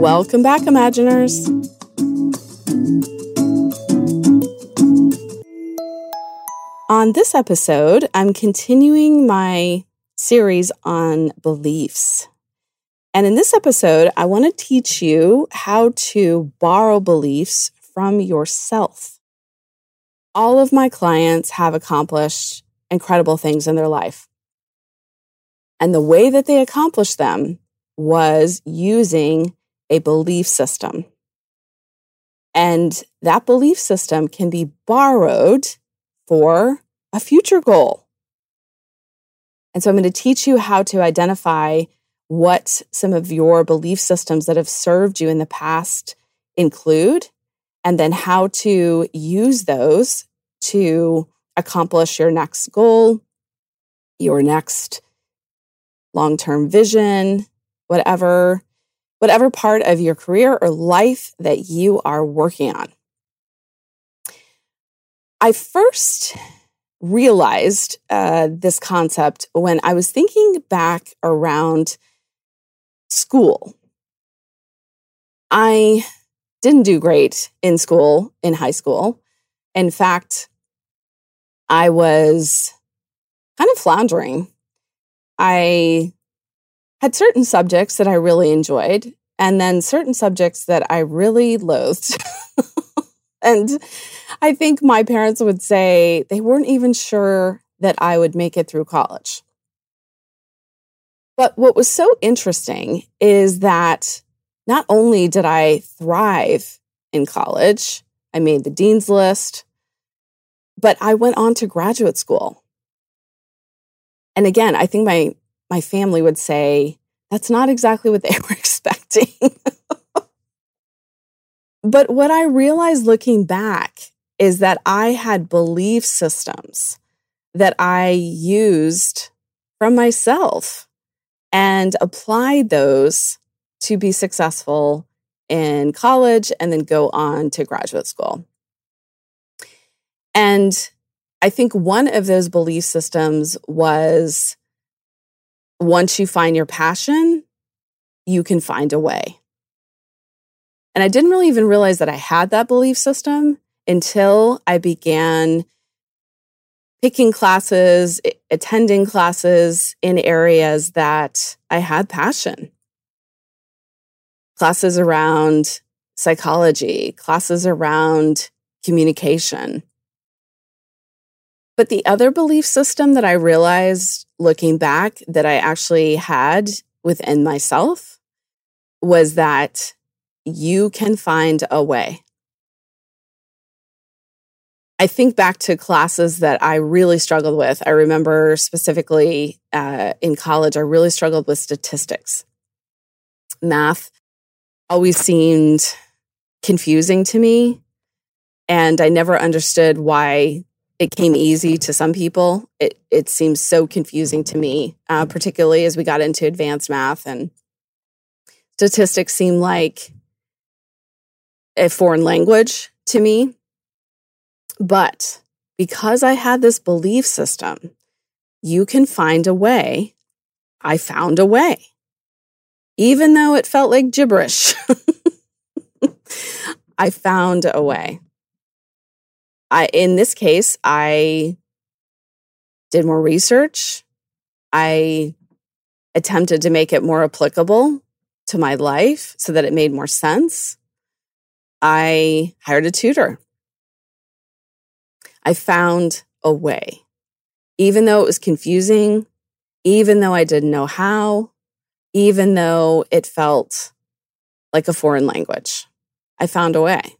Welcome back, Imaginers. On this episode, I'm continuing my series on beliefs. And in this episode, I want to teach you how to borrow beliefs from yourself. All of my clients have accomplished incredible things in their life. And the way that they accomplished them was using a belief system. And that belief system can be borrowed for a future goal. And so I'm going to teach you how to identify what some of your belief systems that have served you in the past include, and then how to use those to accomplish your next goal, your next long term vision, whatever. Whatever part of your career or life that you are working on. I first realized uh, this concept when I was thinking back around school. I didn't do great in school, in high school. In fact, I was kind of floundering. I had certain subjects that I really enjoyed, and then certain subjects that I really loathed. and I think my parents would say they weren't even sure that I would make it through college. But what was so interesting is that not only did I thrive in college, I made the dean's list, but I went on to graduate school. And again, I think my my family would say that's not exactly what they were expecting. but what I realized looking back is that I had belief systems that I used from myself and applied those to be successful in college and then go on to graduate school. And I think one of those belief systems was once you find your passion, you can find a way. And I didn't really even realize that I had that belief system until I began picking classes, attending classes in areas that I had passion. Classes around psychology, classes around communication. But the other belief system that I realized looking back that I actually had within myself was that you can find a way. I think back to classes that I really struggled with. I remember specifically uh, in college, I really struggled with statistics. Math always seemed confusing to me. And I never understood why it came easy to some people. It, it seems so confusing to me, uh, particularly as we got into advanced math and statistics seem like a foreign language to me but because I had this belief system, you can find a way. I found a way. Even though it felt like gibberish, I found a way. I in this case, I did more research. I attempted to make it more applicable to my life so that it made more sense. I hired a tutor I found a way. Even though it was confusing, even though I didn't know how, even though it felt like a foreign language, I found a way.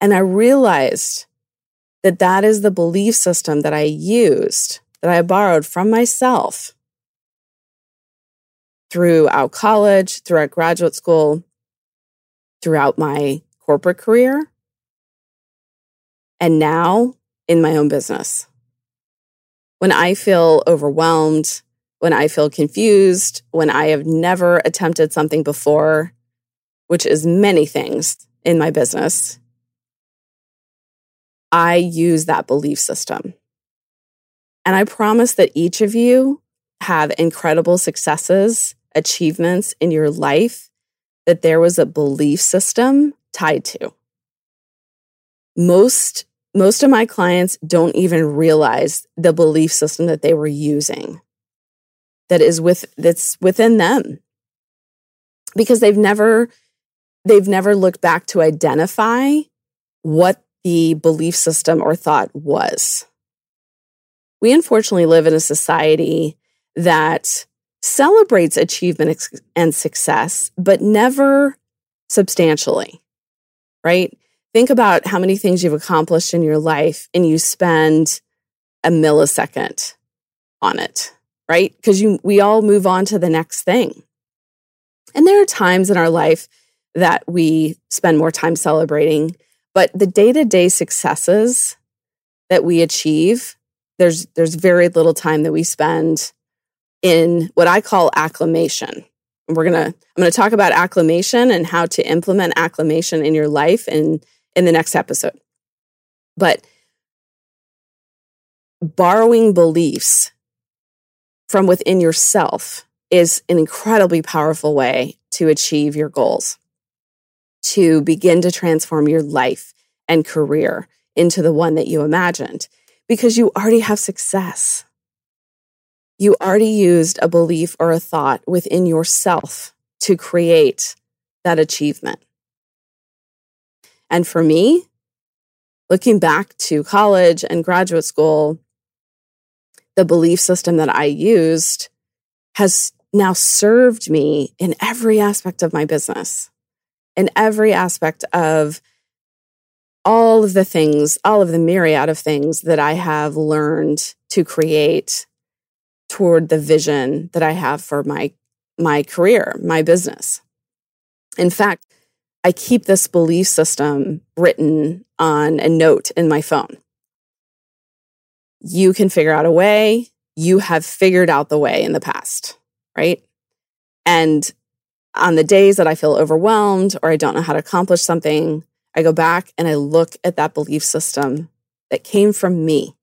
And I realized that that is the belief system that I used, that I borrowed from myself throughout college, throughout graduate school, throughout my corporate career. And now in my own business. When I feel overwhelmed, when I feel confused, when I have never attempted something before, which is many things in my business, I use that belief system. And I promise that each of you have incredible successes, achievements in your life that there was a belief system tied to. Most most of my clients don't even realize the belief system that they were using that is with that's within them because they've never they've never looked back to identify what the belief system or thought was we unfortunately live in a society that celebrates achievement and success but never substantially right think about how many things you've accomplished in your life and you spend a millisecond on it, right? Because we all move on to the next thing. And there are times in our life that we spend more time celebrating, but the day-to-day successes that we achieve, there's there's very little time that we spend in what I call acclamation. we're going to I'm to talk about acclamation and how to implement acclamation in your life and in the next episode. But borrowing beliefs from within yourself is an incredibly powerful way to achieve your goals, to begin to transform your life and career into the one that you imagined because you already have success. You already used a belief or a thought within yourself to create that achievement. And for me, looking back to college and graduate school, the belief system that I used has now served me in every aspect of my business, in every aspect of all of the things, all of the myriad of things that I have learned to create toward the vision that I have for my my career, my business. In fact, I keep this belief system written on a note in my phone. You can figure out a way. You have figured out the way in the past, right? And on the days that I feel overwhelmed or I don't know how to accomplish something, I go back and I look at that belief system that came from me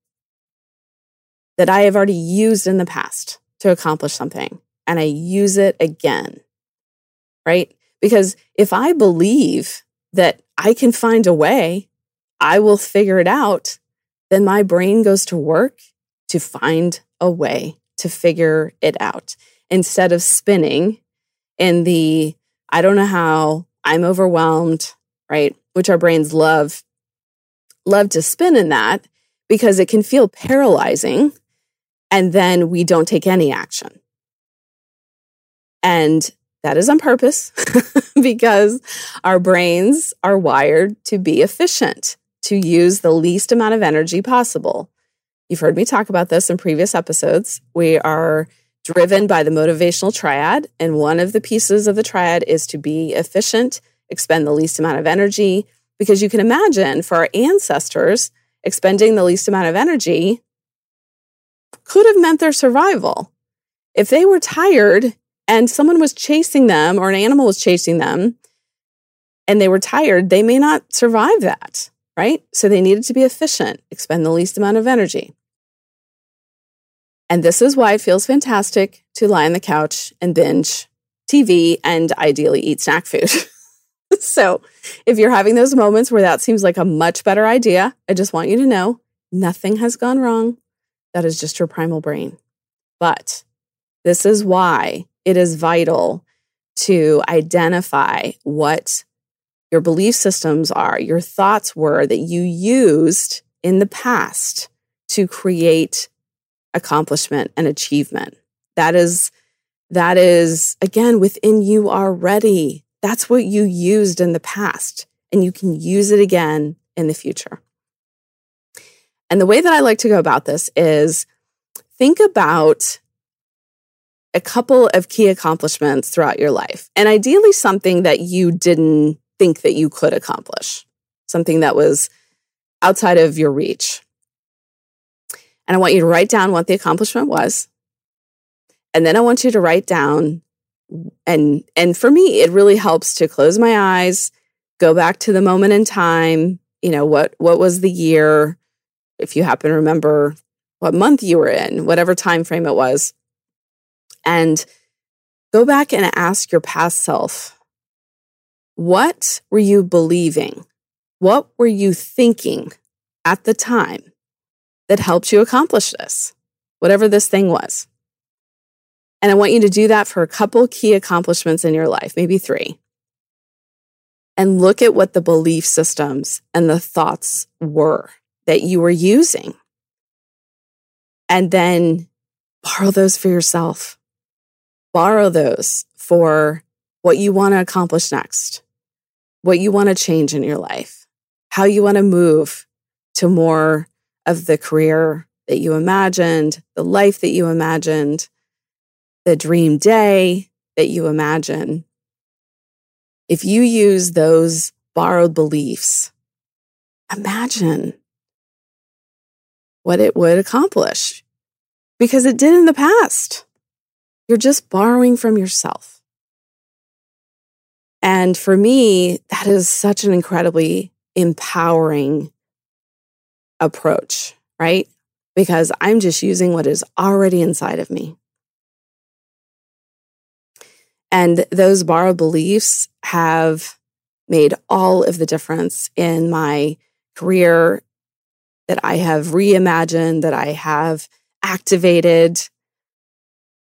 that I have already used in the past to accomplish something and I use it again, right? Because if I believe that I can find a way, I will figure it out, then my brain goes to work to find a way to figure it out instead of spinning in the I don't know how, I'm overwhelmed, right? Which our brains love love to spin in that because it can feel paralyzing and then we don't take any action. And that is on purpose because our brains are wired to be efficient, to use the least amount of energy possible. You've heard me talk about this in previous episodes. We are driven by the motivational triad, and one of the pieces of the triad is to be efficient, expend the least amount of energy. Because you can imagine for our ancestors, expending the least amount of energy could have meant their survival. If they were tired and someone was chasing them or an animal was chasing them and they were tired, they may not survive that, right? So they needed to be efficient, expend the least amount of energy. And this is why it feels fantastic to lie on the couch and binge TV and ideally eat snack food. so, if you're having those moments where that seems like a much better idea, I just want you to know nothing has gone wrong. That is just your primal brain. But this is why it is vital to identify what your belief systems are, your thoughts were that you used in the past to create accomplishment and achievement. That is, that is again within you already. That's what you used in the past, and you can use it again in the future. And the way that I like to go about this is think about a couple of key accomplishments throughout your life, and ideally something that you didn't think that you could accomplish, something that was outside of your reach. And I want you to write down what the accomplishment was. And then I want you to write down and and for me it really helps to close my eyes, go back to the moment in time, you know, what what was the year if you happen to remember what month you were in, whatever time frame it was and go back and ask your past self What were you believing? What were you thinking at the time that helped you accomplish this, whatever this thing was? And I want you to do that for a couple key accomplishments in your life, maybe three. And look at what the belief systems and the thoughts were that you were using. And then borrow those for yourself. Borrow those for what you want to accomplish next, what you want to change in your life, how you want to move to more of the career that you imagined, the life that you imagined, the dream day that you imagine, if you use those borrowed beliefs, imagine what it would accomplish because it did in the past. You're just borrowing from yourself. And for me, that is such an incredibly empowering approach, right? Because I'm just using what is already inside of me. And those borrowed beliefs have made all of the difference in my career that I have reimagined, that I have activated.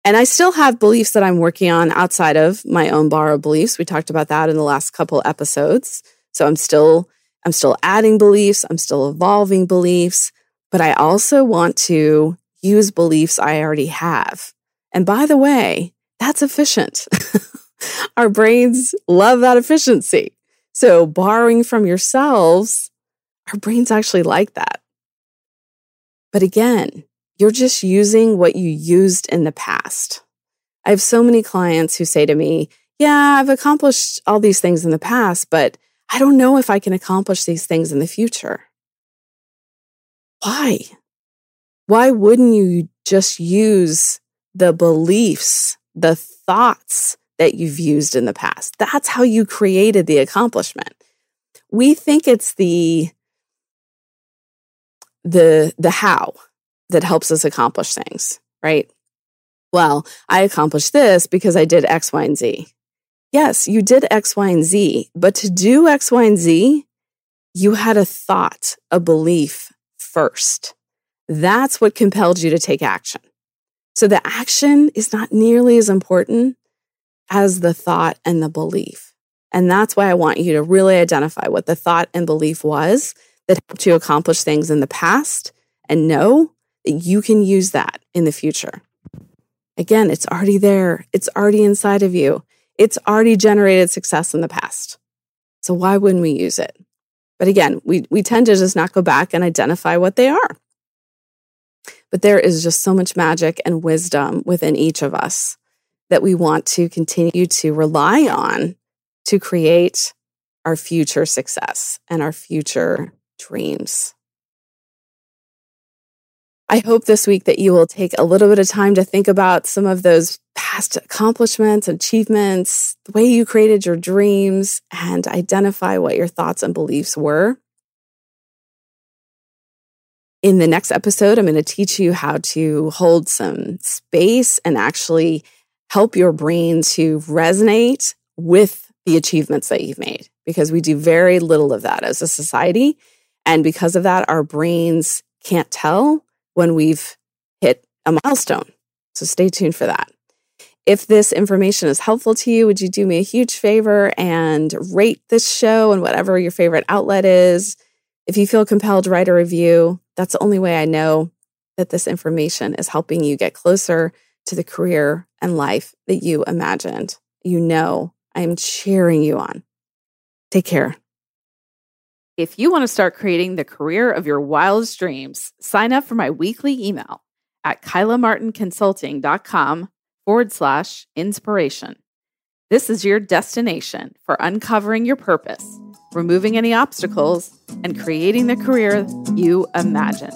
And I still have beliefs that I'm working on outside of my own borrowed beliefs. We talked about that in the last couple episodes. So I'm still I'm still adding beliefs, I'm still evolving beliefs, but I also want to use beliefs I already have. And by the way, that's efficient. Our brains love that efficiency. So, borrowing from yourselves, our brains actually like that. But again, you're just using what you used in the past. I have so many clients who say to me, Yeah, I've accomplished all these things in the past, but I don't know if I can accomplish these things in the future. Why? Why wouldn't you just use the beliefs the thoughts that you've used in the past. That's how you created the accomplishment. We think it's the the the how that helps us accomplish things, right? Well, I accomplished this because I did X, Y, and Z. Yes, you did X, Y, and Z, but to do X, Y, and Z, you had a thought, a belief first. That's what compelled you to take action. So the action is not nearly as important as the thought and the belief. And that's why I want you to really identify what the thought and belief was that helped you accomplish things in the past and know that you can use that in the future. Again, it's already there, it's already inside of you, it's already generated success in the past. So why wouldn't we use it? But again, we, we tend to just not go back and identify what they are. But there is just so much magic and wisdom within each of us that we want to continue to rely on to create our future success and our future dreams. I hope this week that you will take a little bit of time to think about some of those past accomplishments, achievements, the way you created your dreams, and identify what your thoughts and beliefs were in the next episode, I'm going to teach you how to hold some space and actually help your brain to resonate with the achievements that you've made because we do very little of that as a society. And because of that, our brains can't tell when we've hit a milestone. So stay tuned for that. If this information is helpful to you, would you do me a huge favor and rate this show and whatever your favorite outlet is? If you feel compelled, write a review. That's the only way I know that this information is helping you get closer to the career and life that you imagined. You know, I am cheering you on. Take care. If you want to start creating the career of your wildest dreams, sign up for my weekly email at kylamartinconsulting.com forward slash inspiration. This is your destination for uncovering your purpose removing any obstacles, and creating the career you imagine.